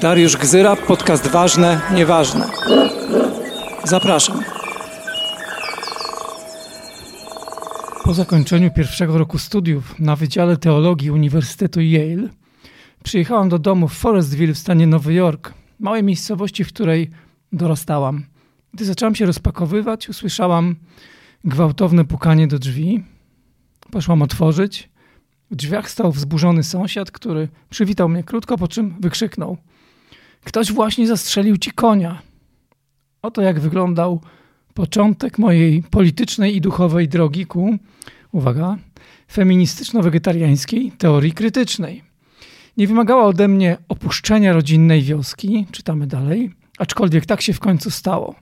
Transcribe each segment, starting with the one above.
Dariusz Gzyra, podcast Ważne, Nieważne. Zapraszam. Po zakończeniu pierwszego roku studiów na Wydziale Teologii Uniwersytetu Yale przyjechałam do domu w Forestville w stanie Nowy Jork, małej miejscowości, w której dorastałam. Gdy zaczęłam się rozpakowywać, usłyszałam gwałtowne pukanie do drzwi. Poszłam otworzyć. W drzwiach stał wzburzony sąsiad, który przywitał mnie krótko, po czym wykrzyknął: Ktoś właśnie zastrzelił ci konia. Oto jak wyglądał początek mojej politycznej i duchowej drogi ku, uwaga, feministyczno-wegetariańskiej teorii krytycznej. Nie wymagała ode mnie opuszczenia rodzinnej wioski, czytamy dalej, aczkolwiek tak się w końcu stało.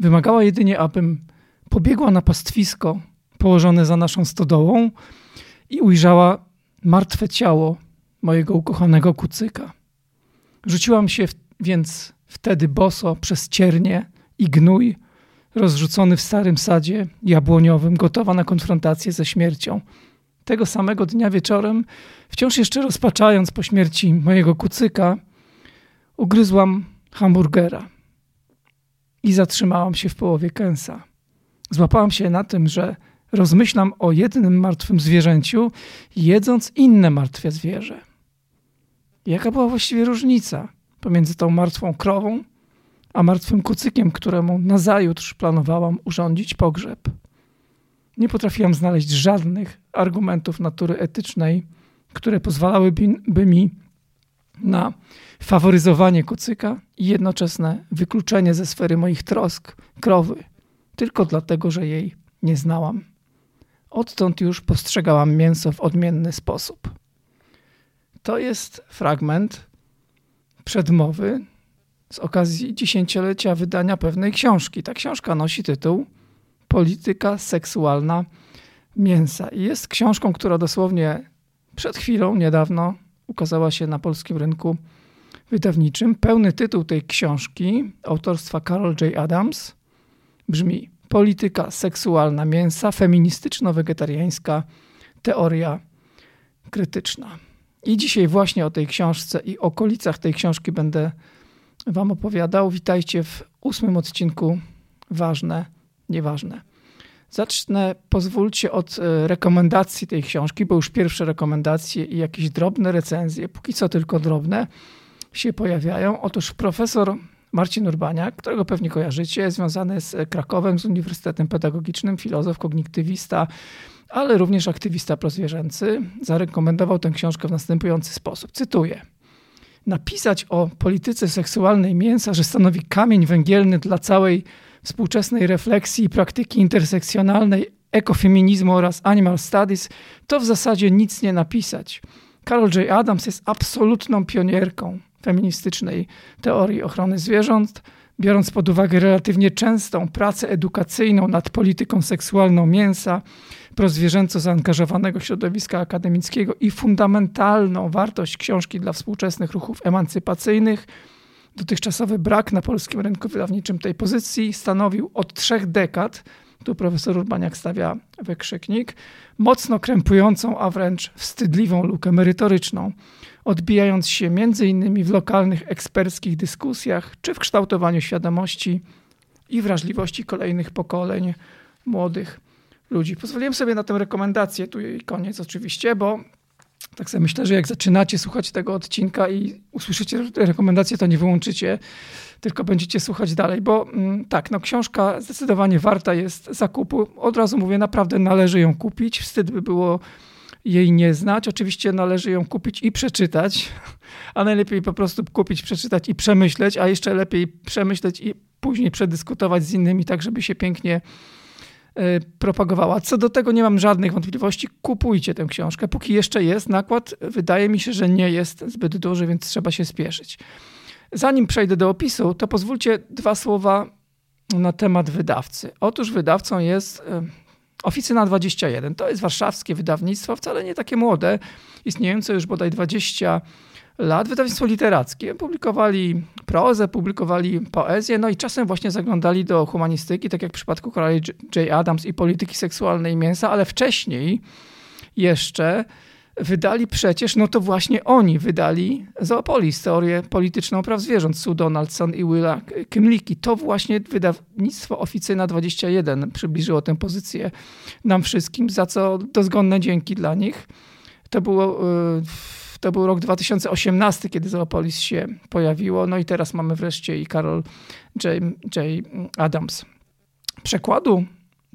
Wymagała jedynie, abym pobiegła na pastwisko położone za naszą stodołą i ujrzała martwe ciało mojego ukochanego kucyka. Rzuciłam się więc wtedy boso przez ciernie i gnój, rozrzucony w starym sadzie jabłoniowym, gotowa na konfrontację ze śmiercią. Tego samego dnia wieczorem, wciąż jeszcze rozpaczając po śmierci mojego kucyka, ugryzłam hamburgera i zatrzymałam się w połowie kęsa. Złapałam się na tym, że rozmyślam o jednym martwym zwierzęciu, jedząc inne martwe zwierzę. Jaka była właściwie różnica pomiędzy tą martwą krową, a martwym kucykiem, któremu nazajutrz planowałam urządzić pogrzeb? Nie potrafiłam znaleźć żadnych argumentów natury etycznej, które pozwalałyby mi na faworyzowanie kucyka i jednoczesne wykluczenie ze sfery moich trosk krowy, tylko dlatego, że jej nie znałam. Odtąd już postrzegałam mięso w odmienny sposób. To jest fragment przedmowy z okazji dziesięciolecia wydania pewnej książki. Ta książka nosi tytuł Polityka seksualna mięsa. I jest książką, która dosłownie przed chwilą, niedawno ukazała się na polskim rynku wydawniczym. Pełny tytuł tej książki autorstwa Carol J. Adams brzmi Polityka seksualna mięsa, feministyczno-wegetariańska teoria krytyczna. I dzisiaj właśnie o tej książce i okolicach tej książki będę Wam opowiadał. Witajcie w ósmym odcinku Ważne, Nieważne. Zacznę, pozwólcie, od e, rekomendacji tej książki, bo już pierwsze rekomendacje i jakieś drobne recenzje, póki co tylko drobne, się pojawiają. Otóż profesor Marcin Urbaniak, którego pewnie kojarzycie, związany z Krakowem, z Uniwersytetem Pedagogicznym, filozof, kognitywista, ale również aktywista prozwierzęcy, zarekomendował tę książkę w następujący sposób. Cytuję. Napisać o polityce seksualnej mięsa, że stanowi kamień węgielny dla całej współczesnej refleksji i praktyki intersekcjonalnej, ekofeminizmu oraz animal studies, to w zasadzie nic nie napisać. Carol J. Adams jest absolutną pionierką feministycznej teorii ochrony zwierząt, biorąc pod uwagę relatywnie częstą pracę edukacyjną nad polityką seksualną mięsa, prozwierzęco zaangażowanego środowiska akademickiego i fundamentalną wartość książki dla współczesnych ruchów emancypacyjnych, dotychczasowy brak na polskim rynku wydawniczym tej pozycji stanowił od trzech dekad, tu profesor Urbaniak stawia wykrzyknik, mocno krępującą, a wręcz wstydliwą lukę merytoryczną odbijając się m.in. w lokalnych eksperckich dyskusjach czy w kształtowaniu świadomości i wrażliwości kolejnych pokoleń młodych ludzi. Pozwoliłem sobie na tę rekomendację, tu jej koniec oczywiście, bo tak sobie myślę, że jak zaczynacie słuchać tego odcinka i usłyszycie rekomendacje, to nie wyłączycie, tylko będziecie słuchać dalej, bo mm, tak, no książka zdecydowanie warta jest zakupu. Od razu mówię, naprawdę należy ją kupić. Wstyd by było jej nie znać. Oczywiście należy ją kupić i przeczytać, a najlepiej po prostu kupić, przeczytać i przemyśleć, a jeszcze lepiej przemyśleć i później przedyskutować z innymi, tak żeby się pięknie propagowała. Co do tego nie mam żadnych wątpliwości. Kupujcie tę książkę. Póki jeszcze jest nakład, wydaje mi się, że nie jest zbyt duży, więc trzeba się spieszyć. Zanim przejdę do opisu, to pozwólcie dwa słowa na temat wydawcy. Otóż wydawcą jest e, Oficyna 21 to jest warszawskie wydawnictwo, wcale nie takie młode, istniejące już bodaj 20 lat. Wydawnictwo literackie. Publikowali prozę, publikowali poezję, no i czasem właśnie zaglądali do humanistyki, tak jak w przypadku kolei J. Adams i polityki seksualnej mięsa, ale wcześniej jeszcze wydali przecież, no to właśnie oni wydali Zoopolis, teorię polityczną praw zwierząt, Sue Donaldson i Willa Kymlicki. To właśnie wydawnictwo Oficyna 21 przybliżyło tę pozycję nam wszystkim, za co dozgonne dzięki dla nich. To było, y, to był rok 2018, kiedy Zoopolis się pojawiło, no i teraz mamy wreszcie i Carol J. J. Adams. Przekładu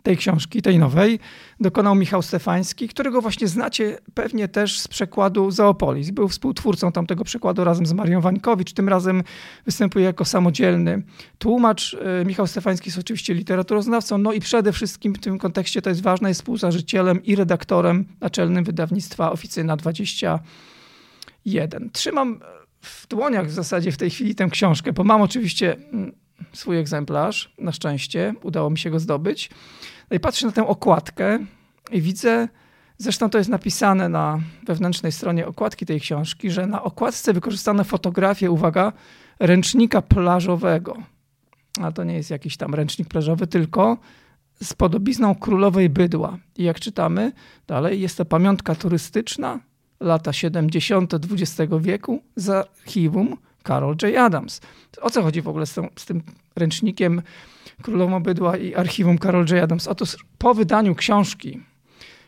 tej książki, tej nowej, dokonał Michał Stefański, którego właśnie znacie pewnie też z przekładu Zoopolis. Był współtwórcą tamtego przekładu razem z Marią Wańkowicz. Tym razem występuje jako samodzielny tłumacz. E, Michał Stefański jest oczywiście literaturoznawcą, no i przede wszystkim w tym kontekście to jest ważne, jest współzażycielem i redaktorem naczelnym wydawnictwa Oficyna 21. Trzymam w dłoniach w zasadzie w tej chwili tę książkę, bo mam oczywiście mm, swój egzemplarz, na szczęście, udało mi się go zdobyć. No i patrzę na tę okładkę i widzę, zresztą to jest napisane na wewnętrznej stronie okładki tej książki, że na okładce wykorzystano fotografię, uwaga, ręcznika plażowego. A to nie jest jakiś tam ręcznik plażowy, tylko z podobizną królowej bydła. I jak czytamy dalej, jest to pamiątka turystyczna lata 70. XX wieku z archiwum Carol J. Adams. O co chodzi w ogóle z, tą, z tym ręcznikiem Królową Bydła i archiwum Carol J. Adams? Otóż po wydaniu książki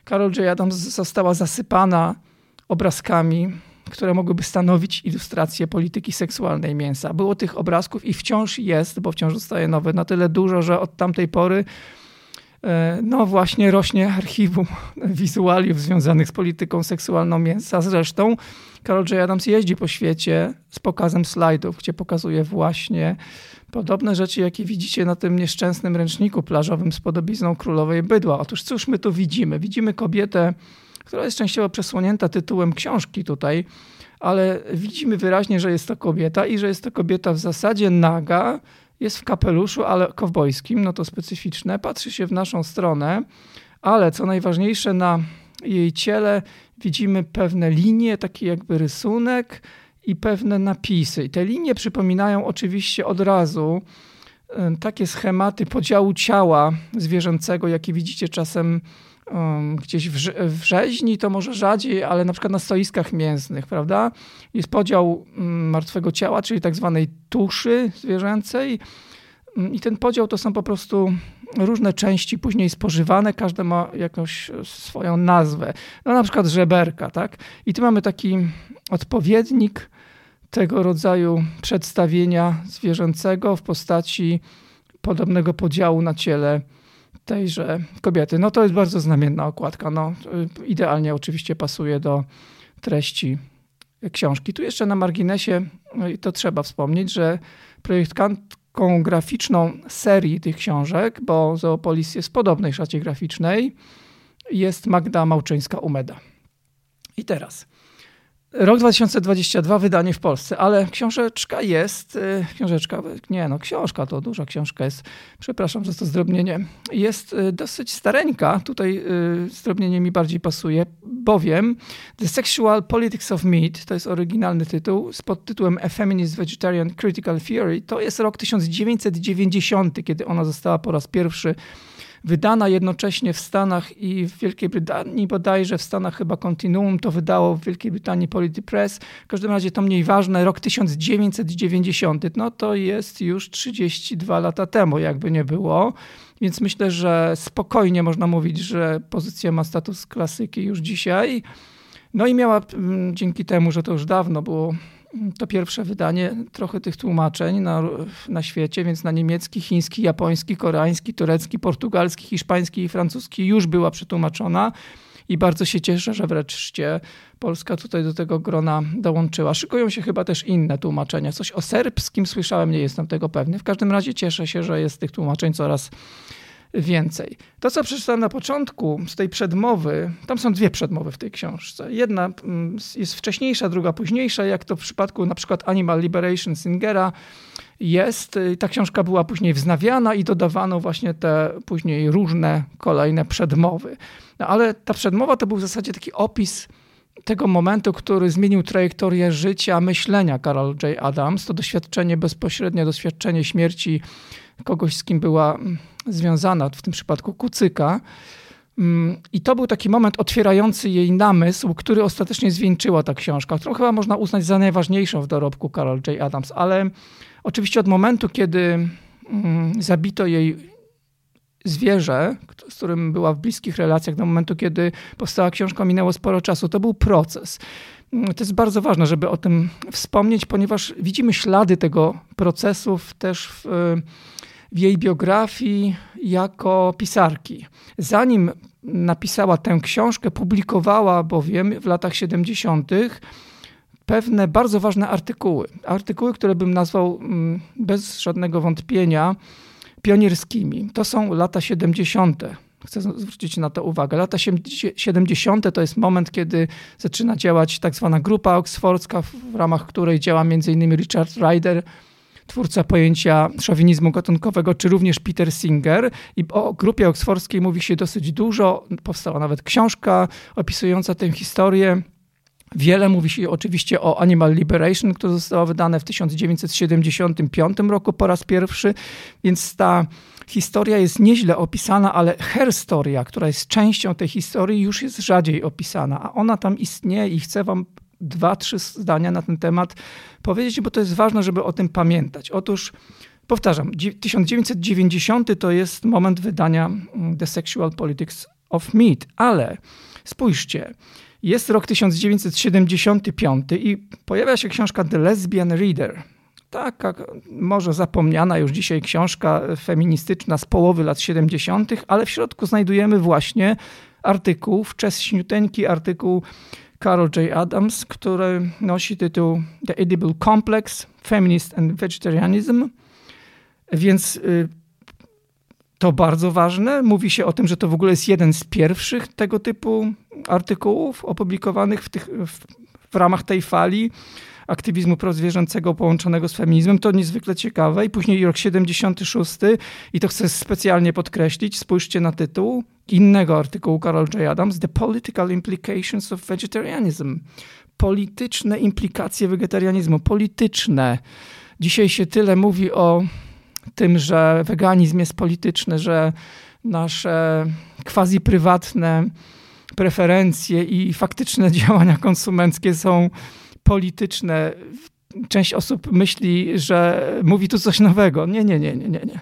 Carol J. Adams została zasypana obrazkami, które mogłyby stanowić ilustrację polityki seksualnej mięsa. Było tych obrazków i wciąż jest, bo wciąż zostaje nowe, na tyle dużo, że od tamtej pory no właśnie rośnie archiwum wizualiów związanych z polityką seksualną mięsa. Zresztą Carol J. Adams jeździ po świecie z pokazem slajdów, gdzie pokazuje właśnie podobne rzeczy, jakie widzicie na tym nieszczęsnym ręczniku plażowym z podobizną królowej bydła. Otóż cóż my tu widzimy? Widzimy kobietę, która jest częściowo przesłonięta tytułem książki tutaj, ale widzimy wyraźnie, że jest to kobieta i że jest to kobieta w zasadzie naga, jest w kapeluszu, ale kowbojskim, no to specyficzne, patrzy się w naszą stronę, ale co najważniejsze na jej ciele widzimy pewne linie, taki jakby rysunek i pewne napisy. I te linie przypominają oczywiście od razu takie schematy podziału ciała zwierzęcego, jakie widzicie czasem um, gdzieś w, w rzeźni, to może rzadziej, ale na przykład na stoiskach mięsnych, prawda? Jest podział um, martwego ciała, czyli tak zwanej tuszy zwierzęcej. Um, I ten podział to są po prostu różne części później spożywane, każde ma jakąś swoją nazwę. No na przykład żeberka, tak? I tu mamy taki odpowiednik tego rodzaju przedstawienia zwierzęcego w postaci podobnego podziału na ciele tejże kobiety. No to jest bardzo znamienna okładka. No, idealnie oczywiście pasuje do treści książki. Tu jeszcze na marginesie no to trzeba wspomnieć, że projektant taką graficzną serii tych książek, bo Zoopolis jest w podobnej szacie graficznej, jest Magda Małczyńska-Umeda. I teraz Rok 2022, wydanie w Polsce, ale książeczka jest, y, książeczka, nie no, książka to duża książka jest, przepraszam za to zdrobnienie, jest y, dosyć stareńka, tutaj y, zdrobnienie mi bardziej pasuje, bowiem The Sexual Politics of Meat, to jest oryginalny tytuł, z podtytułem A Feminist Vegetarian Critical Theory, to jest rok 1990, kiedy ona została po raz pierwszy wydana jednocześnie w Stanach i w Wielkiej Brytanii, bodajże w Stanach chyba Continuum to wydało w Wielkiej Brytanii Polity Press. W każdym razie to mniej ważne, rok 1990, no to jest już 32 lata temu, jakby nie było. Więc myślę, że spokojnie można mówić, że pozycja ma status klasyki już dzisiaj. No i miała mm, dzięki temu, że to już dawno było to pierwsze wydanie trochę tych tłumaczeń na, na świecie, więc na niemiecki, chiński, japoński, koreański, turecki, portugalski, hiszpański i francuski już była przetłumaczona. I bardzo się cieszę, że wreszcie Polska tutaj do tego grona dołączyła. Szykują się chyba też inne tłumaczenia. Coś o serbskim słyszałem, nie jestem tego pewny. W każdym razie cieszę się, że jest tych tłumaczeń coraz więcej. To, co przeczytałem na początku z tej przedmowy, tam są dwie przedmowy w tej książce. Jedna mm, jest wcześniejsza, druga późniejsza, jak to w przypadku na przykład Animal Liberation Singera jest. Ta książka była później wznawiana i dodawano właśnie te później różne kolejne przedmowy. No, ale ta przedmowa to był w zasadzie taki opis tego momentu, który zmienił trajektorię życia, myślenia Carol J. Adams. To doświadczenie, bezpośrednie doświadczenie śmierci kogoś, z kim była mm, związana, w tym przypadku kucyka, Mm, I to był taki moment otwierający jej namysł, który ostatecznie zwieńczyła ta książka, którą chyba można uznać za najważniejszą w dorobku Carol J. Adams. Ale oczywiście od momentu, kiedy mm, zabito jej zwierzę, z którym była w bliskich relacjach, do momentu, kiedy powstała książka, minęło sporo czasu. To był proces. Mm, to jest bardzo ważne, żeby o tym wspomnieć, ponieważ widzimy ślady tego procesu też w, w jej biografii jako pisarki. Zanim napisała tę książkę, publikowała bowiem w latach 70. pewne bardzo ważne artykuły. Artykuły, które bym nazwał mm, bez żadnego wątpienia pionierskimi. To są lata 70. Chcę zwrócić na to uwagę. Lata 70. to jest moment, kiedy zaczyna działać tak zwana grupa oksfordzka, w ramach której działa m.in. Richard Ryder, twórca pojęcia szowinizmu gatunkowego, czy również Peter Singer. I o grupie oksfordzkiej mówi się dosyć dużo. Powstała nawet książka opisująca tę historię. Wiele mówi się oczywiście o Animal Liberation, które zostało wydane w 1975 roku po raz pierwszy, więc ta historia jest nieźle opisana, ale herstoria, która jest częścią tej historii, już jest rzadziej opisana, a ona tam istnieje i chcę wam dwa, trzy zdania na ten temat powiedzieć, bo to jest ważne, żeby o tym pamiętać. Otóż powtarzam, 1990 to jest moment wydania mm, The Sexual Politics of Meat, ale spójrzcie, jest rok 1975 i pojawia się książka The Lesbian Reader. Taka może zapomniana już dzisiaj książka feministyczna z połowy lat 70., ale w środku znajdujemy właśnie artykuł, wcześniuteńki artykuł Carol J. Adams, który nosi tytuł The Edible Complex, Feminist and Vegetarianism. Więc y, to bardzo ważne. Mówi się o tym, że to w ogóle jest jeden z pierwszych tego typu artykułów opublikowanych w, tych, w, w ramach tej fali aktywizmu prozwierzęcego połączonego z feminizmem. To niezwykle ciekawe. I później rok 76 i to chcę specjalnie podkreślić. Spójrzcie na tytuł innego artykułu Carol J. Adams, The Political Implications of Vegetarianism. Polityczne implikacje wegetarianizmu. Polityczne. Dzisiaj się tyle mówi o tym, że weganizm jest polityczny, że nasze quasi prywatne preferencje i faktyczne działania konsumenckie są polityczne. Część osób myśli, że mówi tu coś nowego. Nie, nie, nie, nie, nie. nie.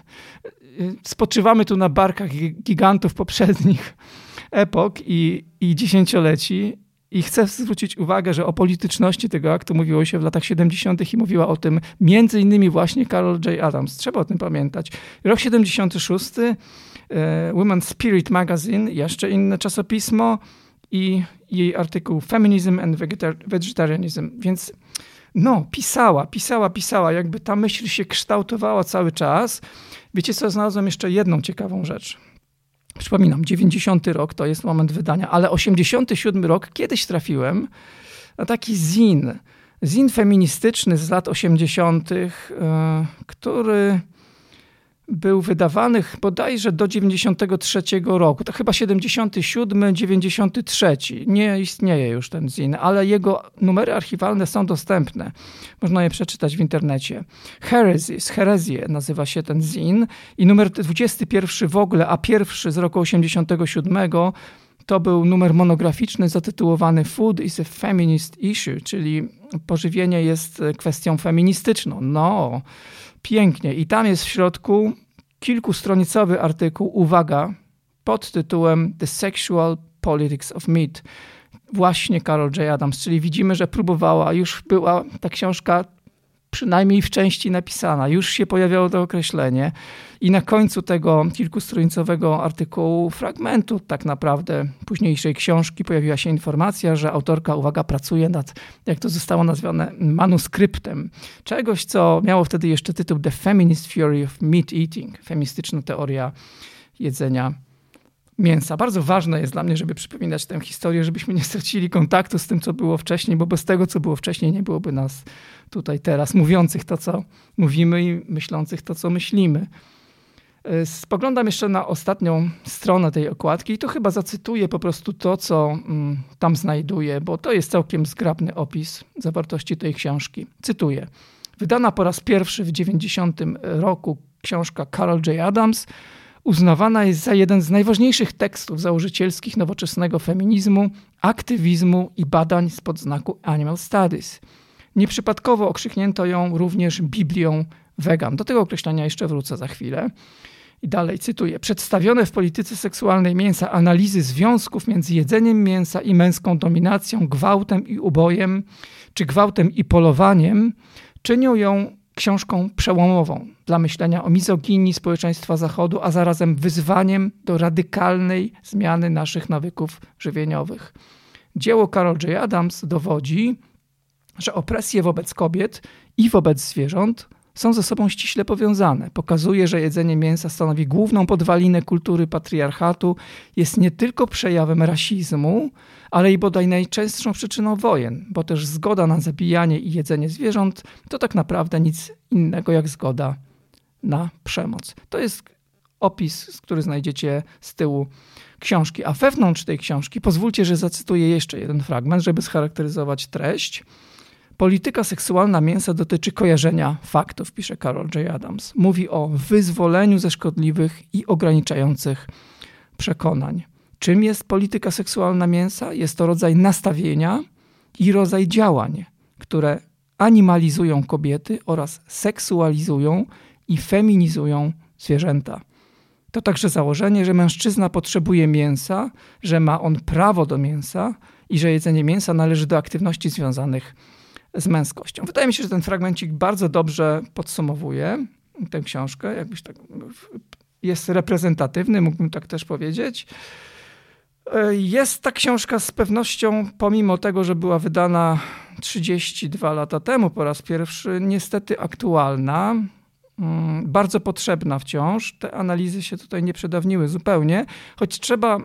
Spoczywamy tu na barkach gigantów poprzednich epok i, i dziesięcioleci i chcę zwrócić uwagę, że o polityczności tego aktu mówiło się w latach 70. i mówiła o tym między innymi właśnie Carol J. Adams. Trzeba o tym pamiętać. Rok 76, e, Women's Spirit Magazine, jeszcze inne czasopismo i jej artykuł Feminism and Vegetarianism. Więc no, pisała, pisała, pisała, jakby ta myśl się kształtowała cały czas. Wiecie co, znalazłem jeszcze jedną ciekawą rzecz. Przypominam, 90 rok to jest moment wydania, ale 87 rok kiedyś trafiłem na taki zin, zin feministyczny z lat 80., e, który był wydawany bodajże do 93 roku, to chyba 77, 93. Nie istnieje już ten zin, ale jego numery archiwalne są dostępne. Można je przeczytać w internecie. Heresies, herezje nazywa się ten zin i numer 21 w ogóle, a pierwszy z roku 87 to był numer monograficzny zatytułowany Food is a Feminist Issue, czyli pożywienie jest kwestią feministyczną. No, pięknie. I tam jest w środku kilkustronicowy artykuł, uwaga, pod tytułem The Sexual Politics of Meat. Właśnie Carol J. Adams, czyli widzimy, że próbowała, już była ta książka przynajmniej w części napisana. Już się pojawiało to określenie. I na końcu tego kilkustronicowego artykułu, fragmentu tak naprawdę późniejszej książki, pojawiła się informacja, że autorka, uwaga, pracuje nad, jak to zostało nazwane, manuskryptem. Czegoś, co miało wtedy jeszcze tytuł The Feminist Theory of Meat Eating. Feministyczna teoria jedzenia mięsa. Bardzo ważne jest dla mnie, żeby przypominać tę historię, żebyśmy nie stracili kontaktu z tym, co było wcześniej, bo bez tego, co było wcześniej, nie byłoby nas tutaj teraz mówiących to, co mówimy i myślących to, co myślimy. E, spoglądam jeszcze na ostatnią stronę tej okładki i to chyba zacytuję po prostu to, co mm, tam znajduję, bo to jest całkiem zgrabny opis zawartości tej książki. Cytuję. Wydana po raz pierwszy w 90 roku książka Carol J. Adams uznawana jest za jeden z najważniejszych tekstów założycielskich nowoczesnego feminizmu, aktywizmu i badań spod znaku Animal Studies. Nieprzypadkowo okrzyknięto ją również Biblią wegan. Do tego określenia jeszcze wrócę za chwilę. I dalej cytuję: Przedstawione w polityce seksualnej mięsa analizy związków między jedzeniem mięsa i męską dominacją, gwałtem i ubojem, czy gwałtem i polowaniem, czynią ją książką przełomową dla myślenia o mizoginii społeczeństwa Zachodu, a zarazem wyzwaniem do radykalnej zmiany naszych nawyków żywieniowych. Dzieło Carol J. Adams dowodzi, że opresje wobec kobiet i wobec zwierząt są ze sobą ściśle powiązane. Pokazuje, że jedzenie mięsa stanowi główną podwalinę kultury patriarchatu, jest nie tylko przejawem rasizmu, ale i bodaj najczęstszą przyczyną wojen, bo też zgoda na zabijanie i jedzenie zwierząt to tak naprawdę nic innego jak zgoda na przemoc. To jest opis, który znajdziecie z tyłu książki. A wewnątrz tej książki pozwólcie, że zacytuję jeszcze jeden fragment, żeby scharakteryzować treść. Polityka seksualna mięsa dotyczy kojarzenia faktów, pisze Carol J. Adams. Mówi o wyzwoleniu ze szkodliwych i ograniczających przekonań. Czym jest polityka seksualna mięsa? Jest to rodzaj nastawienia i rodzaj działań, które animalizują kobiety oraz seksualizują i feminizują zwierzęta. To także założenie, że mężczyzna potrzebuje mięsa, że ma on prawo do mięsa i że jedzenie mięsa należy do aktywności związanych z męskością. Wydaje mi się, że ten fragmencik bardzo dobrze podsumowuje tę książkę. Jakbyś tak, jest reprezentatywny, mógłbym tak też powiedzieć. Jest ta książka z pewnością, pomimo tego, że była wydana 32 lata temu po raz pierwszy, niestety aktualna, mm, bardzo potrzebna wciąż. Te analizy się tutaj nie przedawniły zupełnie, choć trzeba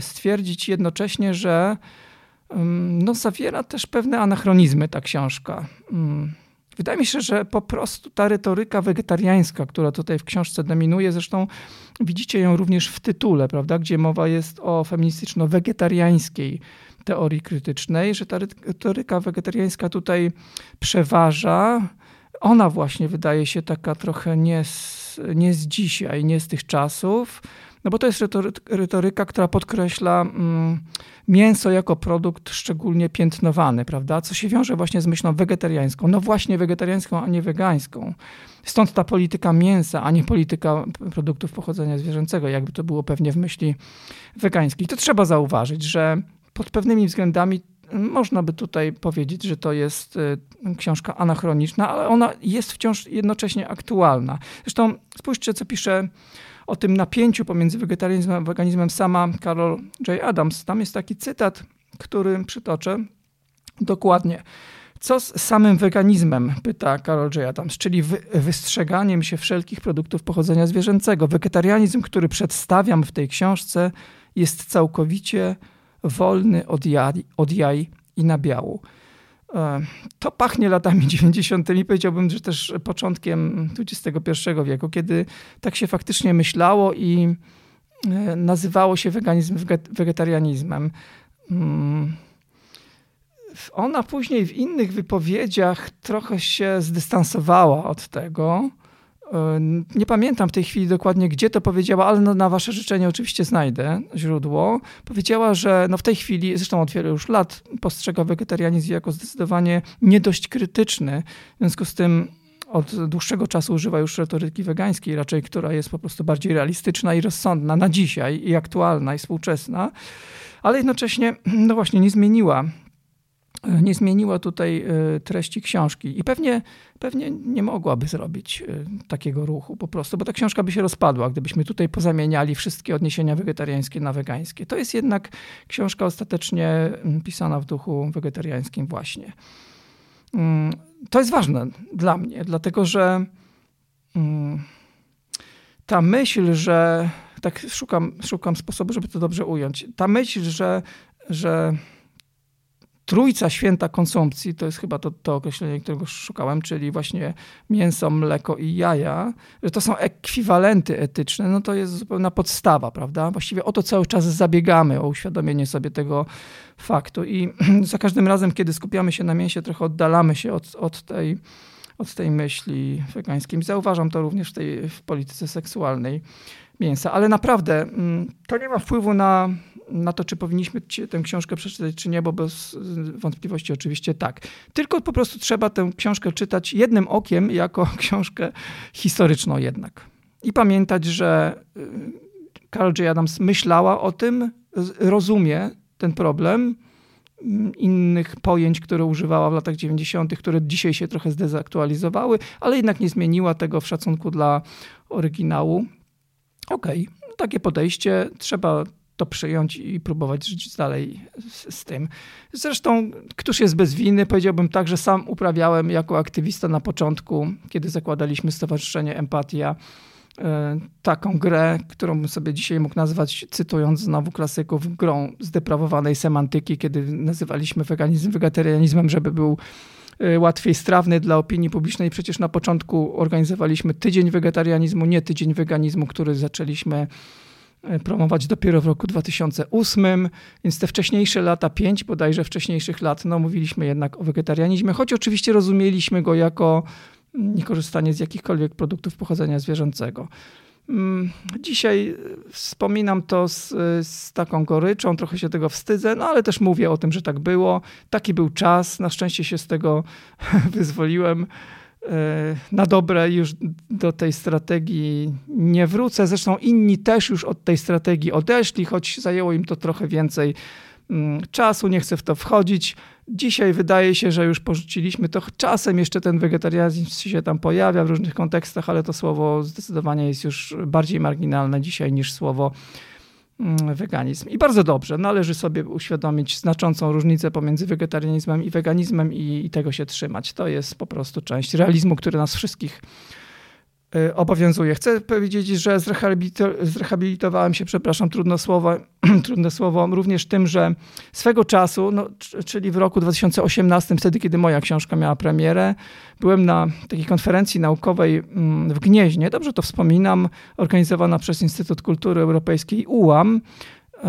stwierdzić jednocześnie, że no, zawiera też pewne anachronizmy ta książka. Wydaje mi się, że po prostu ta retoryka wegetariańska, która tutaj w książce dominuje, zresztą widzicie ją również w tytule, prawda, gdzie mowa jest o feministyczno-wegetariańskiej teorii krytycznej, że ta retoryka wegetariańska tutaj przeważa. Ona właśnie wydaje się taka trochę nie z, nie z dzisiaj, nie z tych czasów. No bo to jest retoryka, która podkreśla mm, mięso jako produkt szczególnie piętnowany, prawda? Co się wiąże właśnie z myślą wegetariańską. No właśnie wegetariańską, a nie wegańską. Stąd ta polityka mięsa, a nie polityka produktów pochodzenia zwierzęcego, jakby to było pewnie w myśli wegańskiej. To trzeba zauważyć, że pod pewnymi względami można by tutaj powiedzieć, że to jest y, książka anachroniczna, ale ona jest wciąż jednocześnie aktualna. Zresztą spójrzcie, co pisze o tym napięciu pomiędzy wegetarianizmem a weganizmem sama Carol J. Adams. Tam jest taki cytat, który przytoczę dokładnie. Co z samym weganizmem? Pyta Carol J. Adams, czyli wy wystrzeganiem się wszelkich produktów pochodzenia zwierzęcego. Wegetarianizm, który przedstawiam w tej książce, jest całkowicie wolny od jaj, od jaj i nabiału. E, to pachnie latami 90., powiedziałbym, że też początkiem XXI wieku, kiedy tak się faktycznie myślało i e, nazywało się weganizm wegetarianizmem. Mm. Ona później w innych wypowiedziach trochę się zdystansowała od tego. Nie pamiętam w tej chwili dokładnie, gdzie to powiedziała, ale no, na wasze życzenie oczywiście znajdę źródło. Powiedziała, że no w tej chwili, zresztą od wielu już lat, postrzega wegetarianizm jako zdecydowanie nie dość krytyczny. W związku z tym od dłuższego czasu używa już retoryki wegańskiej, raczej która jest po prostu bardziej realistyczna i rozsądna na dzisiaj i aktualna i współczesna, ale jednocześnie no właśnie nie zmieniła nie zmieniła tutaj e, treści książki i pewnie, pewnie nie mogłaby zrobić e, takiego ruchu po prostu, bo ta książka by się rozpadła, gdybyśmy tutaj pozamieniali wszystkie odniesienia wegetariańskie na wegańskie. To jest jednak książka ostatecznie mm, pisana w duchu wegetariańskim właśnie. Mm, to jest ważne dla mnie, dlatego że mm, ta myśl, że tak szukam, szukam sposobu, żeby to dobrze ująć. Ta myśl, że, że trójca święta konsumpcji, to jest chyba to, to określenie, którego szukałem, czyli właśnie mięso, mleko i jaja, że to są ekwiwalenty etyczne, no to jest zupełna podstawa, prawda? Właściwie o to cały czas zabiegamy, o uświadomienie sobie tego faktu i za każdym razem, kiedy skupiamy się na mięsie, trochę oddalamy się od, od tej od tej myśli wegańskiej. Zauważam to również w tej w polityce seksualnej mięsa. Ale naprawdę mm, to nie ma wpływu na, na to, czy powinniśmy tę książkę przeczytać, czy nie, bo bez wątpliwości oczywiście tak. Tylko po prostu trzeba tę książkę czytać jednym okiem, jako książkę historyczną jednak. I pamiętać, że y, Carol J. Adams myślała o tym, rozumie ten problem, innych pojęć, które używała w latach 90., które dzisiaj się trochę zdezaktualizowały, ale jednak nie zmieniła tego w szacunku dla oryginału. Okej, okay, takie podejście, trzeba to przyjąć i próbować żyć dalej z, z, tym. Zresztą, któż jest bez winy? Powiedziałbym tak, że sam uprawiałem jako aktywista na początku, kiedy zakładaliśmy Stowarzyszenie Empatia, taką grę, którą bym sobie dzisiaj mógł nazwać, cytując znowu klasyków, grą zdeprawowanej semantyki, kiedy nazywaliśmy weganizm wegetarianizmem, żeby był Y, łatwiej strawny dla opinii publicznej. Przecież na początku organizowaliśmy tydzień wegetarianizmu, nie tydzień weganizmu, który zaczęliśmy y, promować dopiero w roku 2008, więc te wcześniejsze lata, pięć bodajże wcześniejszych lat, no mówiliśmy jednak o wegetarianizmie, choć oczywiście rozumieliśmy go jako niekorzystanie z jakichkolwiek produktów pochodzenia zwierzęcego. Mm, dzisiaj wspominam to z, z, taką goryczą, trochę się tego wstydzę, no ale też mówię o tym, że tak było. Taki był czas, na szczęście się z tego wyzwoliłem. E, na dobre już do tej strategii nie wrócę. Zresztą inni też już od tej strategii odeszli, choć zajęło im to trochę więcej mm, czasu, nie chcę w to wchodzić. Dzisiaj wydaje się, że już porzuciliśmy to. Czasem jeszcze ten wegetarianizm się tam pojawia w różnych kontekstach, ale to słowo zdecydowanie jest już bardziej marginalne dzisiaj niż słowo mm, weganizm. I bardzo dobrze, należy sobie uświadomić znaczącą różnicę pomiędzy wegetarianizmem i weganizmem i, i tego się trzymać. To jest po prostu część realizmu, który nas wszystkich obowiązuje. Chcę powiedzieć, że zrehabilitowałem się, przepraszam, trudne słowo, trudne słowo, również tym, że swego czasu, no, czyli w roku 2018, wtedy, kiedy moja książka miała premierę, byłem na takiej konferencji naukowej mm, w Gnieźnie, dobrze to wspominam, organizowana przez Instytut Kultury Europejskiej UAM. Y,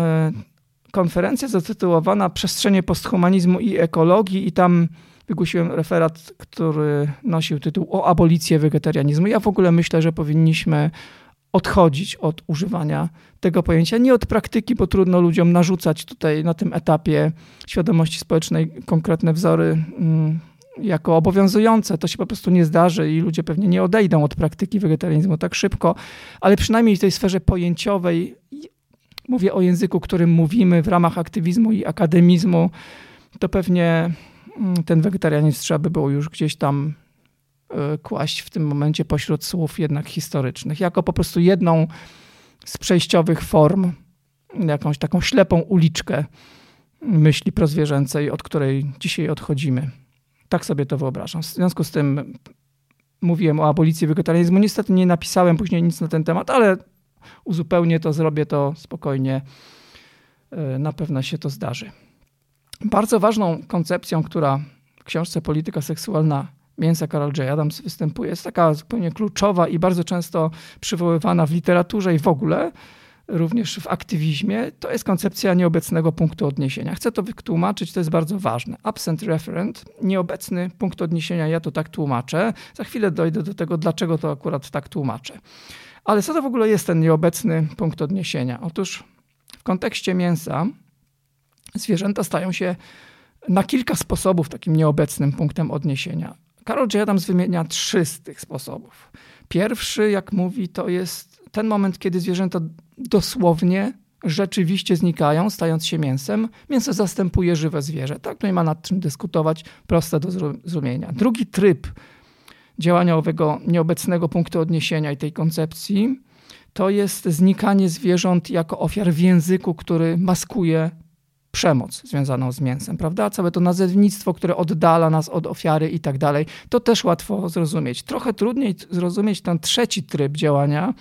konferencja zatytułowana Przestrzenie posthumanizmu i ekologii i tam wygłosiłem referat, który nosił tytuł o abolicję wegetarianizmu. Ja w ogóle myślę, że powinniśmy odchodzić od używania tego pojęcia, nie od praktyki, bo trudno ludziom narzucać tutaj na tym etapie świadomości społecznej konkretne wzory mm, jako obowiązujące. To się po prostu nie zdarzy i ludzie pewnie nie odejdą od praktyki wegetarianizmu tak szybko, ale przynajmniej w tej sferze pojęciowej, mówię o języku, którym mówimy w ramach aktywizmu i akademizmu, to pewnie ten wegetarianizm trzeba by było już gdzieś tam e, kłaść w tym momencie pośród słów jednak historycznych, jako po prostu jedną z przejściowych form, jakąś taką ślepą uliczkę myśli prozwierzęcej, od której dzisiaj odchodzimy. Tak sobie to wyobrażam. W związku z tym mówiłem o abolicji wegetarianizmu. Niestety nie napisałem później nic na ten temat, ale uzupełnię to, zrobię to spokojnie. E, na pewno się to zdarzy. Bardzo ważną koncepcją, która w książce Polityka seksualna mięsa Carol J. Adams występuje, jest taka zupełnie kluczowa i bardzo często przywoływana w literaturze i w ogóle, również w aktywizmie, to jest koncepcja nieobecnego punktu odniesienia. Chcę to wytłumaczyć, to jest bardzo ważne. Absent referent, nieobecny punkt odniesienia, ja to tak tłumaczę. Za chwilę dojdę do tego, dlaczego to akurat tak tłumaczę. Ale co to w ogóle jest ten nieobecny punkt odniesienia? Otóż w kontekście mięsa zwierzęta stają się na kilka sposobów takim nieobecnym punktem odniesienia. Karol J. Adams wymienia trzy z tych sposobów. Pierwszy, jak mówi, to jest ten moment, kiedy zwierzęta dosłownie, rzeczywiście znikają, stając się mięsem. Mięso zastępuje żywe zwierzę. Tak, nie ma nad czym dyskutować, proste do zrozumienia. Drugi tryb działania owego nieobecnego punktu odniesienia i tej koncepcji to jest znikanie zwierząt jako ofiar w języku, który maskuje przemoc związaną z mięsem, prawda? Całe to nazewnictwo, które oddala nas od ofiary i tak dalej, to też łatwo zrozumieć. Trochę trudniej zrozumieć ten trzeci tryb działania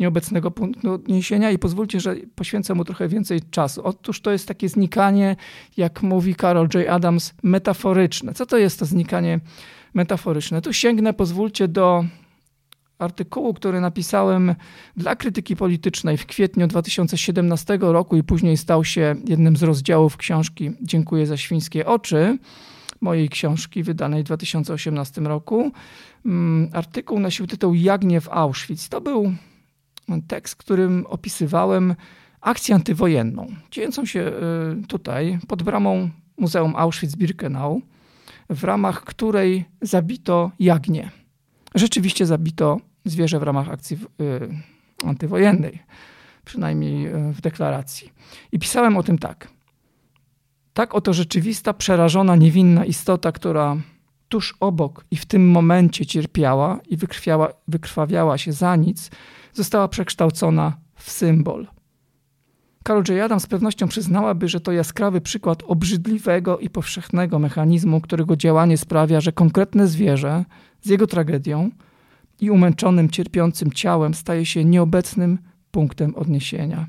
nieobecnego punktu odniesienia i pozwólcie, że poświęcę mu trochę więcej czasu. Otóż to jest takie znikanie, jak mówi Carol J. Adams, metaforyczne. Co to jest to znikanie metaforyczne? Tu sięgnę, pozwólcie, do artykułu, który napisałem dla krytyki politycznej w kwietniu 2017 roku i później stał się jednym z rozdziałów książki Dziękuję za świńskie oczy. mojej książki wydanej w 2018 roku. Mm, artykuł nosił tytuł Jagnie w Auschwitz. To był tekst, którym opisywałem akcję antywojenną, dziejącą się y, tutaj pod bramą Muzeum Auschwitz-Birkenau, w ramach której zabito jagnię. Rzeczywiście zabito zwierzę w ramach akcji y, antywojennej, przynajmniej y, w deklaracji. I pisałem o tym tak. Tak oto rzeczywista, przerażona, niewinna istota, która tuż obok i w tym momencie cierpiała i wykrwawiała się za nic, została przekształcona w symbol. Carol J. Adam z pewnością przyznałaby, że to jaskrawy przykład obrzydliwego i powszechnego mechanizmu, którego działanie sprawia, że konkretne zwierzę z jego tragedią i umęczonym, cierpiącym ciałem staje się nieobecnym punktem odniesienia.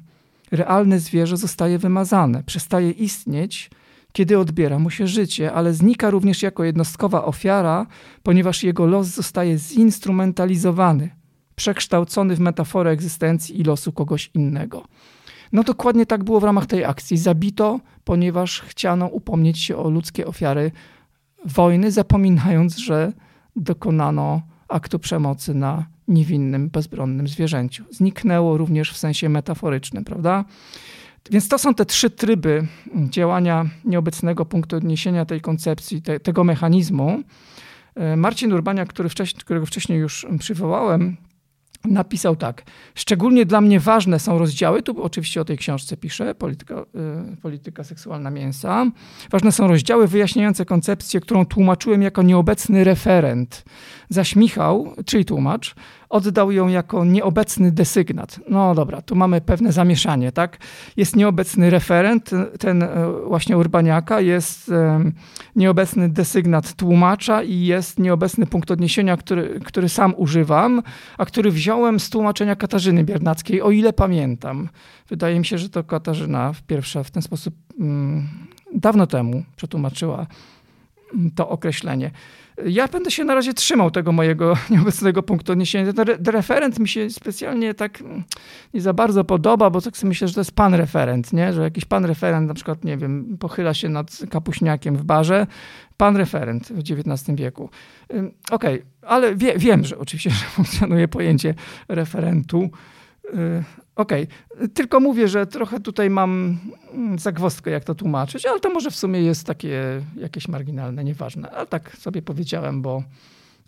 Realne zwierzę zostaje wymazane, przestaje istnieć, kiedy odbiera mu się życie, ale znika również jako jednostkowa ofiara, ponieważ jego los zostaje zinstrumentalizowany, przekształcony w metaforę egzystencji i losu kogoś innego. No dokładnie tak było w ramach tej akcji. Zabito, ponieważ chciano upomnieć się o ludzkie ofiary wojny, zapominając, że dokonano aktu przemocy na niewinnym, bezbronnym zwierzęciu. Zniknęło również w sensie metaforycznym, prawda? Więc to są te trzy tryby działania nieobecnego punktu odniesienia tej koncepcji, te, tego mechanizmu. E, Marcin Urbania, który wcześniej, którego wcześniej już przywołałem, napisał tak. Szczególnie dla mnie ważne są rozdziały, tu oczywiście o tej książce piszę, polityka, y, polityka seksualna mięsa. Ważne są rozdziały wyjaśniające koncepcję, którą tłumaczyłem jako nieobecny referent. Zaś Michał, czyli tłumacz, oddał ją jako nieobecny desygnat. No dobra, tu mamy pewne zamieszanie, tak? Jest nieobecny referent, ten e, właśnie Urbaniaka, jest nieobecny desygnat tłumacza i jest nieobecny punkt odniesienia, który, który sam używam, a który wziąłem z tłumaczenia Katarzyny Biernackiej, o ile pamiętam. Wydaje mi się, że to Katarzyna pierwsza w ten sposób mm, dawno temu przetłumaczyła to określenie. Ja będę się na razie trzymał tego mojego nieobecnego punktu odniesienia. Ten referent mi się specjalnie tak nie za bardzo podoba, bo tak sobie myślę, że to jest pan referent, nie? że jakiś pan referent na przykład, nie wiem, pochyla się nad kapuśniakiem w barze. Pan referent w XIX wieku. Okej, okay, ale wie, wiem, że oczywiście że funkcjonuje pojęcie referentu. Okej, okay. tylko mówię, że trochę tutaj mam mm, zagwozdkę, jak to tłumaczyć, ale to może w sumie jest takie jakieś marginalne, nieważne. Ale tak sobie powiedziałem, bo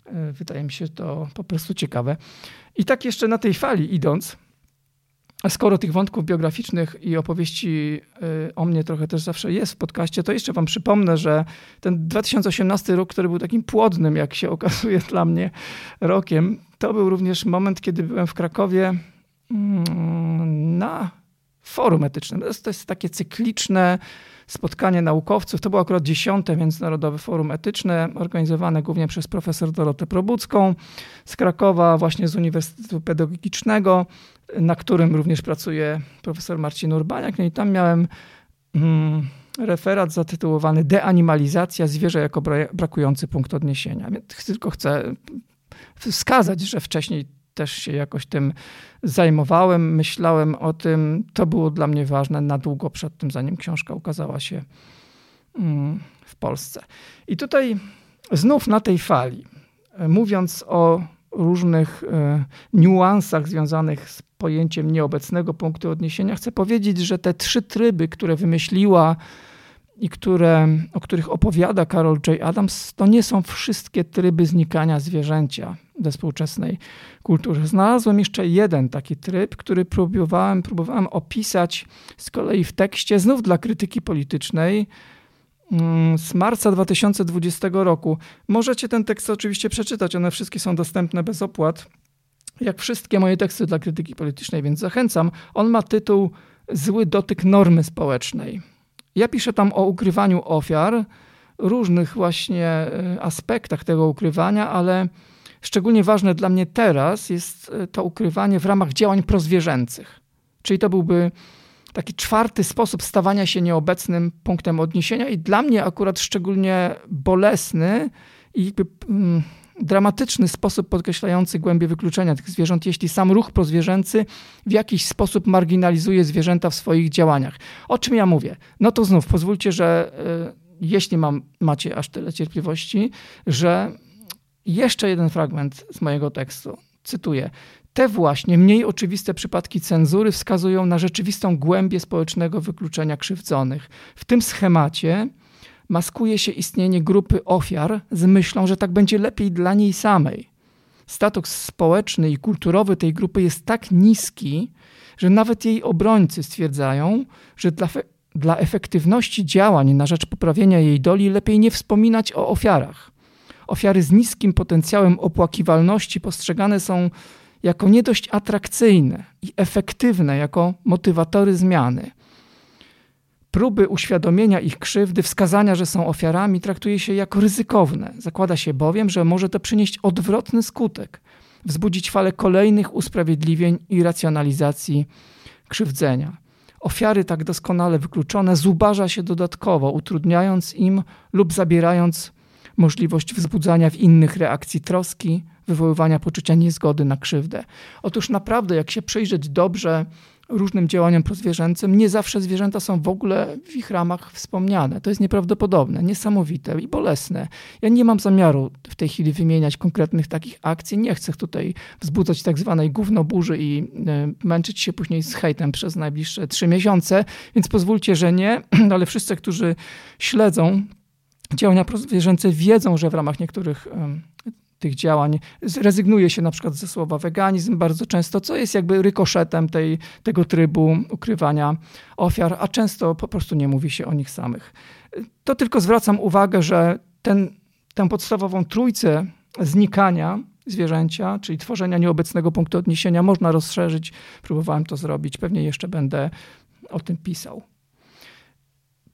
y, wydaje mi się to po prostu ciekawe. I tak jeszcze na tej fali idąc, skoro tych wątków biograficznych i opowieści y, o mnie trochę też zawsze jest w podcaście, to jeszcze wam przypomnę, że ten 2018 rok, który był takim płodnym, jak się okazuje dla mnie, rokiem, to był również moment, kiedy byłem w Krakowie na forum etycznym. To jest, to jest takie cykliczne spotkanie naukowców. To było akurat dziesiąte Międzynarodowe Forum Etyczne, organizowane głównie przez profesor Dorotę Probucką z Krakowa, właśnie z Uniwersytetu Pedagogicznego, na którym również pracuje profesor Marcin Urbaniak. No i tam miałem mm, referat zatytułowany Deanimalizacja zwierzę jako brakujący punkt odniesienia. Tylko chcę wskazać, że wcześniej też się jakoś tym zajmowałem, myślałem o tym. To było dla mnie ważne na długo przed tym, zanim książka ukazała się mm, w Polsce. I tutaj znów na tej fali, mówiąc o różnych e, niuansach związanych z pojęciem nieobecnego punktu odniesienia, chcę powiedzieć, że te trzy tryby, które wymyśliła i które, o których opowiada Carol J. Adams, to nie są wszystkie tryby znikania zwierzęcia we współczesnej kulturze. Znalazłem jeszcze jeden taki tryb, który próbowałem, próbowałem opisać z kolei w tekście, znów dla krytyki politycznej, mm, z marca 2020 roku. Możecie ten tekst oczywiście przeczytać, one wszystkie są dostępne bez opłat, jak wszystkie moje teksty dla krytyki politycznej, więc zachęcam. On ma tytuł Zły dotyk normy społecznej. Ja piszę tam o ukrywaniu ofiar, różnych właśnie e, aspektach tego ukrywania, ale szczególnie ważne dla mnie teraz jest e, to ukrywanie w ramach działań prozwierzęcych. Czyli to byłby taki czwarty sposób stawania się nieobecnym punktem odniesienia i dla mnie akurat szczególnie bolesny i jakby, mm, dramatyczny sposób podkreślający głębię wykluczenia tych zwierząt, jeśli sam ruch prozwierzęcy w jakiś sposób marginalizuje zwierzęta w swoich działaniach. O czym ja mówię? No to znów pozwólcie, że jeśli mam, macie aż tyle cierpliwości, że jeszcze jeden fragment z mojego tekstu. Cytuję. Te właśnie mniej oczywiste przypadki cenzury wskazują na rzeczywistą głębię społecznego wykluczenia krzywdzonych. W tym schemacie maskuje się istnienie grupy ofiar z myślą, że tak będzie lepiej dla niej samej. Status społeczny i kulturowy tej grupy jest tak niski, że nawet jej obrońcy stwierdzają, że dla, dla efektywności działań na rzecz poprawienia jej doli lepiej nie wspominać o ofiarach. Ofiary z niskim potencjałem opłakiwalności postrzegane są jako nie dość atrakcyjne i efektywne jako motywatory zmiany. Próby uświadomienia ich krzywdy, wskazania, że są ofiarami, traktuje się jako ryzykowne. Zakłada się bowiem, że może to przynieść odwrotny skutek, wzbudzić falę kolejnych usprawiedliwień i racjonalizacji krzywdzenia. Ofiary tak doskonale wykluczone zubaża się dodatkowo, utrudniając im lub zabierając możliwość wzbudzania w innych reakcji troski, wywoływania poczucia niezgody na krzywdę. Otóż naprawdę, jak się przyjrzeć dobrze różnym działaniom prozwierzęcym, nie zawsze zwierzęta są w ogóle w ich ramach wspomniane. To jest nieprawdopodobne, niesamowite i bolesne. Ja nie mam zamiaru w tej chwili wymieniać konkretnych takich akcji. Nie chcę tutaj wzbudzać tak zwanej gównoburzy i e, męczyć się później z hejtem przez najbliższe trzy miesiące, więc pozwólcie, że nie, ale wszyscy, którzy śledzą działania prozwierzęce, wiedzą, że w ramach niektórych tych działań. Rezygnuje się na przykład ze słowa weganizm bardzo często, co jest jakby rykoszetem tej, tego trybu ukrywania ofiar, a często po prostu nie mówi się o nich samych. To tylko zwracam uwagę, że ten, tę podstawową trójcę znikania zwierzęcia, czyli tworzenia nieobecnego punktu odniesienia, można rozszerzyć. Próbowałem to zrobić, pewnie jeszcze będę o tym pisał.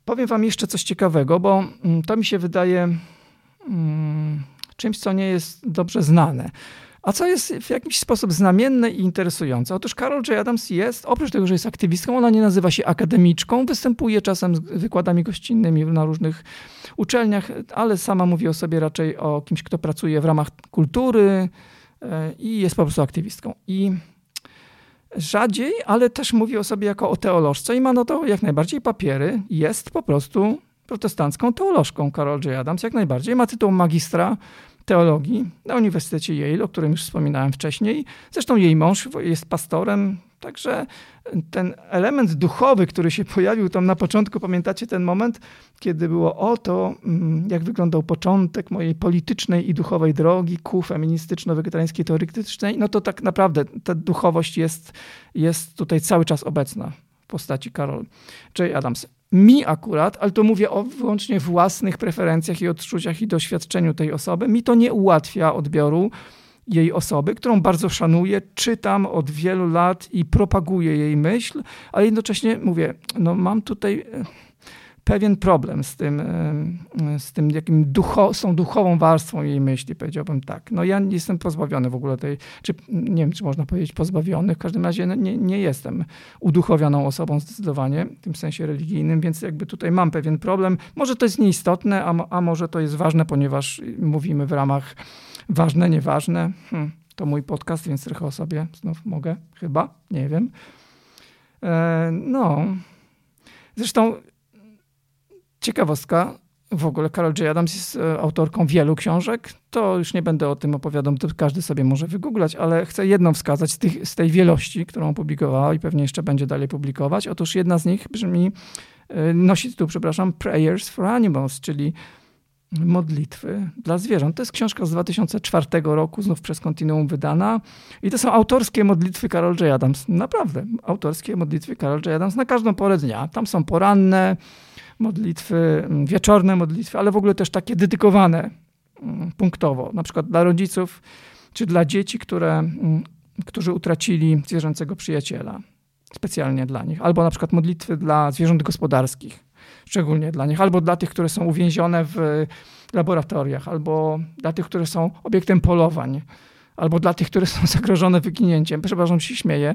Powiem Wam jeszcze coś ciekawego, bo mm, to mi się wydaje. Hmm, czymś, co nie jest dobrze znane. A co jest w jakiś sposób znamienne i interesujące? Otóż Carol J. Adams jest, oprócz tego, że jest aktywistką, ona nie nazywa się akademiczką, występuje czasem z wykładami gościnnymi na różnych uczelniach, ale sama mówi o sobie raczej o kimś, kto pracuje w ramach kultury e, i jest po prostu aktywistką. I rzadziej, ale też mówi o sobie jako o teolożce i ma na to jak najbardziej papiery. Jest po prostu protestancką teolożką Carol J. Adams, jak najbardziej. Ma tytuł magistra teologii na Uniwersytecie Yale, o którym już wspominałem wcześniej. Zresztą jej mąż jest pastorem, także ten element duchowy, który się pojawił tam na początku, pamiętacie ten moment, kiedy było o to, mm, jak wyglądał początek mojej politycznej i duchowej drogi ku feministyczno-wegetariańskiej teoretycznej, no to tak naprawdę ta duchowość jest, jest tutaj cały czas obecna w postaci Carol J. Adams mi akurat, ale to mówię o wyłącznie własnych preferencjach i odczuciach i doświadczeniu tej osoby, mi to nie ułatwia odbioru jej osoby, którą bardzo szanuję, czytam od wielu lat i propaguję jej myśl, ale jednocześnie mówię, no mam tutaj pewien problem z tym, z tym jakim ducho, tą duchową warstwą jej myśli, powiedziałbym tak. No ja jestem pozbawiony w ogóle tej, czy nie wiem, czy można powiedzieć pozbawiony, w każdym razie no, nie, nie jestem uduchowioną osobą zdecydowanie, w tym sensie religijnym, więc jakby tutaj mam pewien problem. Może to jest nieistotne, a, a może to jest ważne, ponieważ mówimy w ramach ważne, nieważne. Hm, to mój podcast, więc trochę o sobie znów mogę, chyba, nie wiem. E, no... Zresztą Ciekawostka, w ogóle Carol J. Adams jest e, autorką wielu książek. To już nie będę o tym opowiadał, to każdy sobie może wygooglać, ale chcę jedną wskazać z, tych, z tej wielości, którą publikowała i pewnie jeszcze będzie dalej publikować. Otóż jedna z nich brzmi, e, nosi tytuł, przepraszam, Prayers for Animals, czyli modlitwy dla zwierząt. To jest książka z 2004 roku, znów przez Continuum wydana. I to są autorskie modlitwy Carol J. Adams. Naprawdę, autorskie modlitwy Carol J. Adams na każdą porę dnia. Tam są poranne, modlitwy, mm, wieczorne modlitwy, ale w ogóle też takie dedykowane mm, punktowo, na przykład dla rodziców czy dla dzieci, które, mm, którzy utracili zwierzęcego przyjaciela, specjalnie dla nich, albo na przykład modlitwy dla zwierząt gospodarskich, szczególnie dla nich, albo dla tych, które są uwięzione w laboratoriach, albo dla tych, które są obiektem polowań, albo dla tych, które są zagrożone wyginięciem. Przepraszam, się śmieję,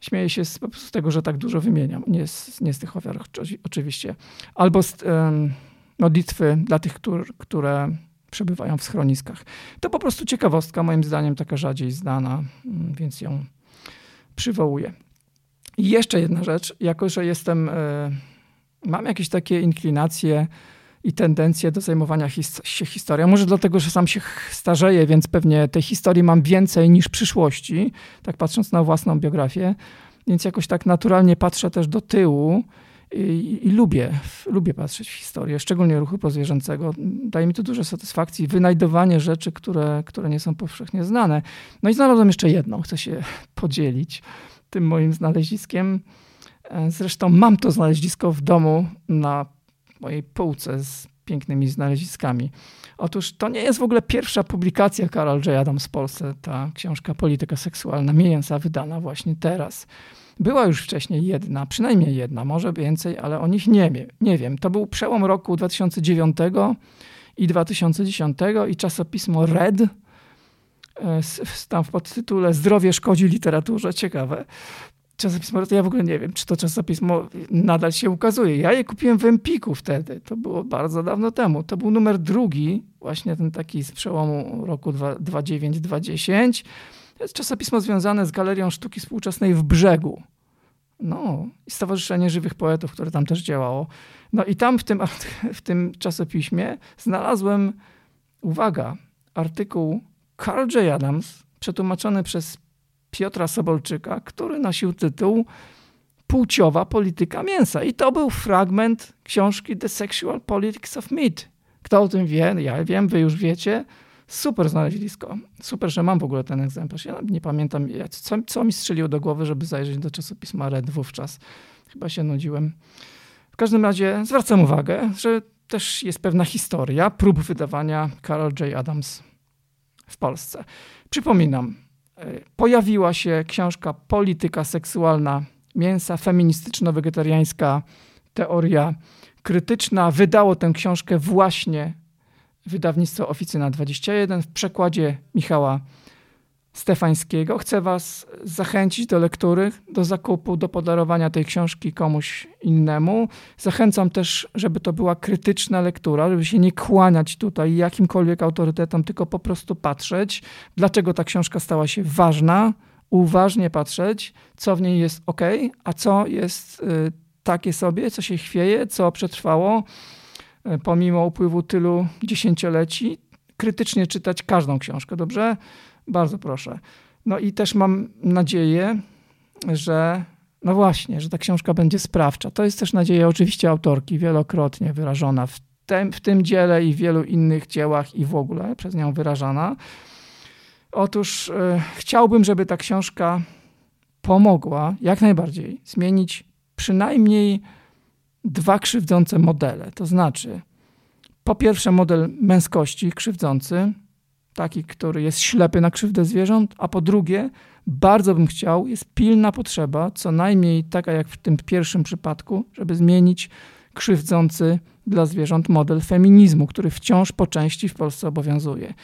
Śmieję się z, z tego, że tak dużo wymieniam. Nie z, nie z tych ofiar oczywiście. Albo z um, modlitwy dla tych, które, które przebywają w schroniskach. To po prostu ciekawostka, moim zdaniem taka rzadziej znana, mm, więc ją przywołuję. I jeszcze jedna rzecz, jako że jestem, y, mam jakieś takie inklinacje i tendencję do zajmowania się historią. Może dlatego, że sam się starzeję, więc pewnie tej historii mam więcej niż przyszłości, tak patrząc na własną biografię. Więc jakoś tak naturalnie patrzę też do tyłu i, i, lubię, lubię patrzeć w historię, szczególnie ruchu prozwierzęcego. Daje mi to dużo satysfakcji, wynajdowanie rzeczy, które, które nie są powszechnie znane. No i znalazłem jeszcze jedną, chcę się podzielić tym moim znaleziskiem. E, zresztą mam to znalezisko w domu na mojej półce z pięknymi znaleziskami. Otóż to nie jest w ogóle pierwsza publikacja Carol J. Adams w Polsce, ta książka Polityka seksualna mięsa, wydana właśnie teraz. Była już wcześniej jedna, przynajmniej jedna, może więcej, ale o nich nie, nie wiem. To był przełom roku 2009 i 2010 i czasopismo Red, e, tam w podtytule Zdrowie szkodzi literaturze, ciekawe. Czasopismo Red, ja w ogóle nie wiem, czy to czasopismo nadal się ukazuje. Ja je kupiłem w Empiku wtedy, to było bardzo dawno temu. To był numer drugi, właśnie ten taki z przełomu roku 2009-2010 to jest czasopismo związane z Galerią Sztuki Współczesnej w Brzegu. No, i Stowarzyszenie Żywych Poetów, które tam też działało. No i tam w tym, w tym czasopiśmie znalazłem, uwaga, artykuł Carl J. Adams, przetłumaczony przez Piotra Sobolczyka, który nosił tytuł Płciowa polityka mięsa. I to był fragment książki The Sexual Politics of Meat. Kto o tym wie? Ja wiem, wy już wiecie. Super znalezisko. Super, że mam w ogóle ten egzemplarz. Ja nie pamiętam, co, co mi strzeliło do głowy, żeby zajrzeć do czasopisma Red wówczas. Chyba się nudziłem. W każdym razie zwracam uwagę, że też jest pewna historia prób wydawania Carol J. Adams w Polsce. Przypominam, pojawiła się książka Polityka seksualna mięsa, feministyczno-wegetariańska teoria krytyczna. Wydało tę książkę właśnie wydawnictwo Oficyna 21 w przekładzie Michała Stefańskiego. Chcę Was zachęcić do lektury, do zakupu, do podarowania tej książki komuś innemu. Zachęcam też, żeby to była krytyczna lektura, żeby się nie kłaniać tutaj jakimkolwiek autorytetom, tylko po prostu patrzeć, dlaczego ta książka stała się ważna, uważnie patrzeć, co w niej jest ok, a co jest y, takie sobie, co się chwieje, co przetrwało E, pomimo upływu tylu dziesięcioleci, krytycznie czytać każdą książkę, dobrze? Bardzo proszę. No i też mam nadzieję, że no właśnie, że ta książka będzie sprawcza. To jest też nadzieja oczywiście autorki, wielokrotnie wyrażona w tym, w tym dziele i w wielu innych dziełach i w ogóle przez nią wyrażana. Otóż e, chciałbym, żeby ta książka pomogła jak najbardziej zmienić przynajmniej dwa krzywdzące modele. To znaczy, po pierwsze, model męskości krzywdzący, taki, który jest ślepy na krzywdę zwierząt, a po drugie, bardzo bym chciał, jest pilna potrzeba, co najmniej taka jak w tym pierwszym przypadku, żeby zmienić krzywdzący dla zwierząt model feminizmu, który wciąż po części w Polsce obowiązuje.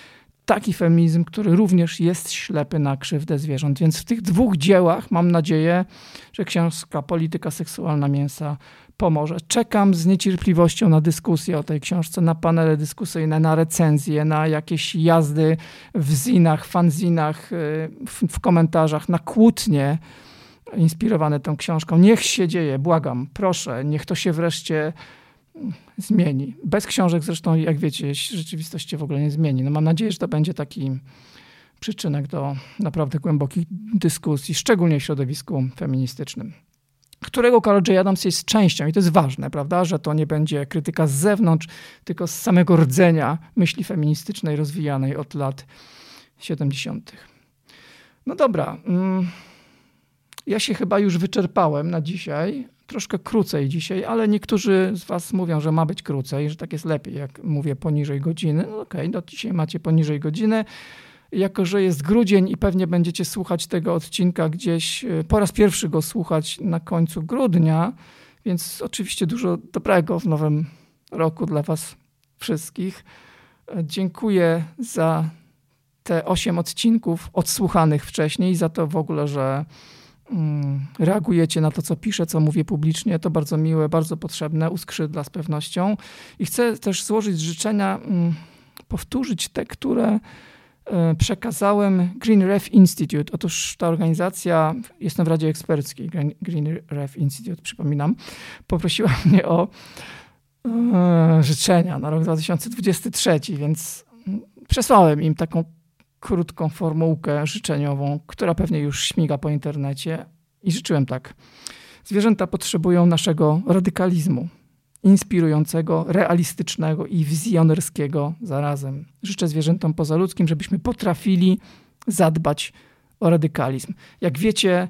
Taki feminizm, który również jest ślepy na krzywdę zwierząt. Więc w tych dwóch dziełach mam nadzieję, że książka Polityka seksualna mięsa pomoże. Czekam z niecierpliwością na dyskusję o tej książce, na panele dyskusyjne, na recenzje, na jakieś jazdy w zinach, fanzinach, y, w, w komentarzach, na kłótnie inspirowane tą książką. Niech się dzieje, błagam, proszę, niech to się wreszcie mm, zmieni. Bez książek zresztą, jak wiecie, rzeczywistość się w ogóle nie zmieni. No mam nadzieję, że to będzie taki przyczynek do naprawdę głębokich dyskusji, szczególnie w środowisku feministycznym którego Carol J. Adams jest częścią. I to jest ważne, prawda, że to nie będzie krytyka z zewnątrz, tylko z samego rdzenia myśli feministycznej rozwijanej od lat 70. No dobra. Mm, ja się chyba już wyczerpałem na dzisiaj. Troszkę krócej dzisiaj, ale niektórzy z Was mówią, że ma być krócej, że tak jest lepiej, jak mówię poniżej godziny. No okej, okay, no dzisiaj macie poniżej godziny jako że jest grudzień i pewnie będziecie słuchać tego odcinka gdzieś, e, po raz pierwszy go słuchać na końcu grudnia, więc oczywiście dużo dobrego w nowym roku dla Was wszystkich. E, dziękuję za te osiem odcinków odsłuchanych wcześniej, za to w ogóle, że mm, reagujecie na to, co piszę, co mówię publicznie. To bardzo miłe, bardzo potrzebne, uskrzydla z pewnością. I chcę też złożyć życzenia, mm, powtórzyć te, które przekazałem Green Ref Institute. Otóż ta organizacja, jestem w Radzie Eksperckiej Green Ref Institute, przypominam, poprosiła mnie o e, życzenia na rok 2023, więc przesłałem im taką krótką formułkę życzeniową, która pewnie już śmiga po internecie i życzyłem tak. Zwierzęta potrzebują naszego radykalizmu, inspirującego, realistycznego i wizjonerskiego zarazem. Życzę zwierzętom pozaludzkim, żebyśmy potrafili zadbać o radykalizm. Jak wiecie,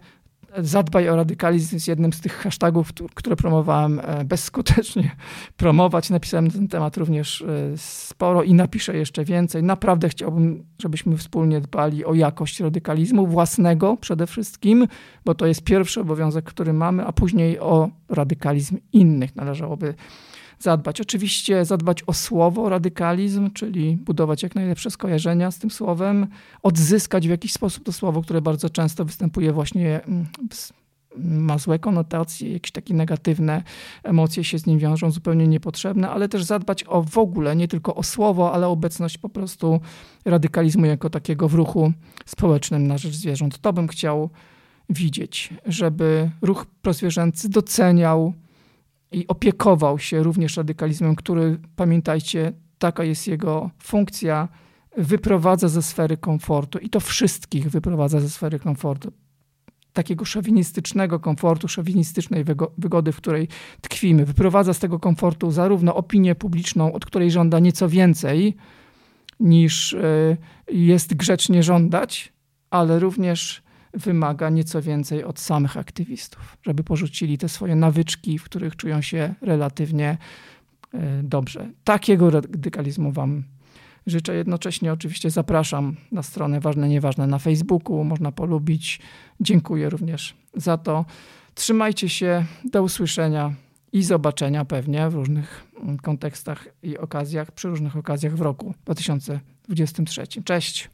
Zadbaj o radykalizm jest jednym z tych hashtagów, które promowałem e, bezskutecznie promować. Napisałem na ten temat również e, sporo i napiszę jeszcze więcej. Naprawdę chciałbym, żebyśmy wspólnie dbali o jakość radykalizmu własnego przede wszystkim, bo to jest pierwszy obowiązek, który mamy, a później o radykalizm innych należałoby zadbać. Oczywiście zadbać o słowo radykalizm, czyli budować jak najlepsze skojarzenia z tym słowem, odzyskać w jakiś sposób to słowo, które bardzo często występuje właśnie mm, ma złe konotacje, jakieś takie negatywne emocje się z nim wiążą, zupełnie niepotrzebne, ale też zadbać o w ogóle, nie tylko o słowo, ale obecność po prostu radykalizmu jako takiego w ruchu społecznym na rzecz zwierząt. To bym chciał widzieć, żeby ruch prozwierzęcy doceniał i opiekował się również radykalizmem, który, pamiętajcie, taka jest jego funkcja, wyprowadza ze sfery komfortu i to wszystkich wyprowadza ze sfery komfortu. Takiego szowinistycznego komfortu, szowinistycznej wygody, w której tkwimy. Wyprowadza z tego komfortu zarówno opinię publiczną, od której żąda nieco więcej niż e, jest grzecznie żądać, ale również wymaga nieco więcej od samych aktywistów, żeby porzucili te swoje nawyczki, w których czują się relatywnie e, dobrze. Takiego radykalizmu Wam życzę. Jednocześnie oczywiście zapraszam na stronę Ważne Nieważne na Facebooku, można polubić. Dziękuję również za to. Trzymajcie się, do usłyszenia i zobaczenia pewnie w różnych kontekstach i okazjach, przy różnych okazjach w roku 2023. Cześć!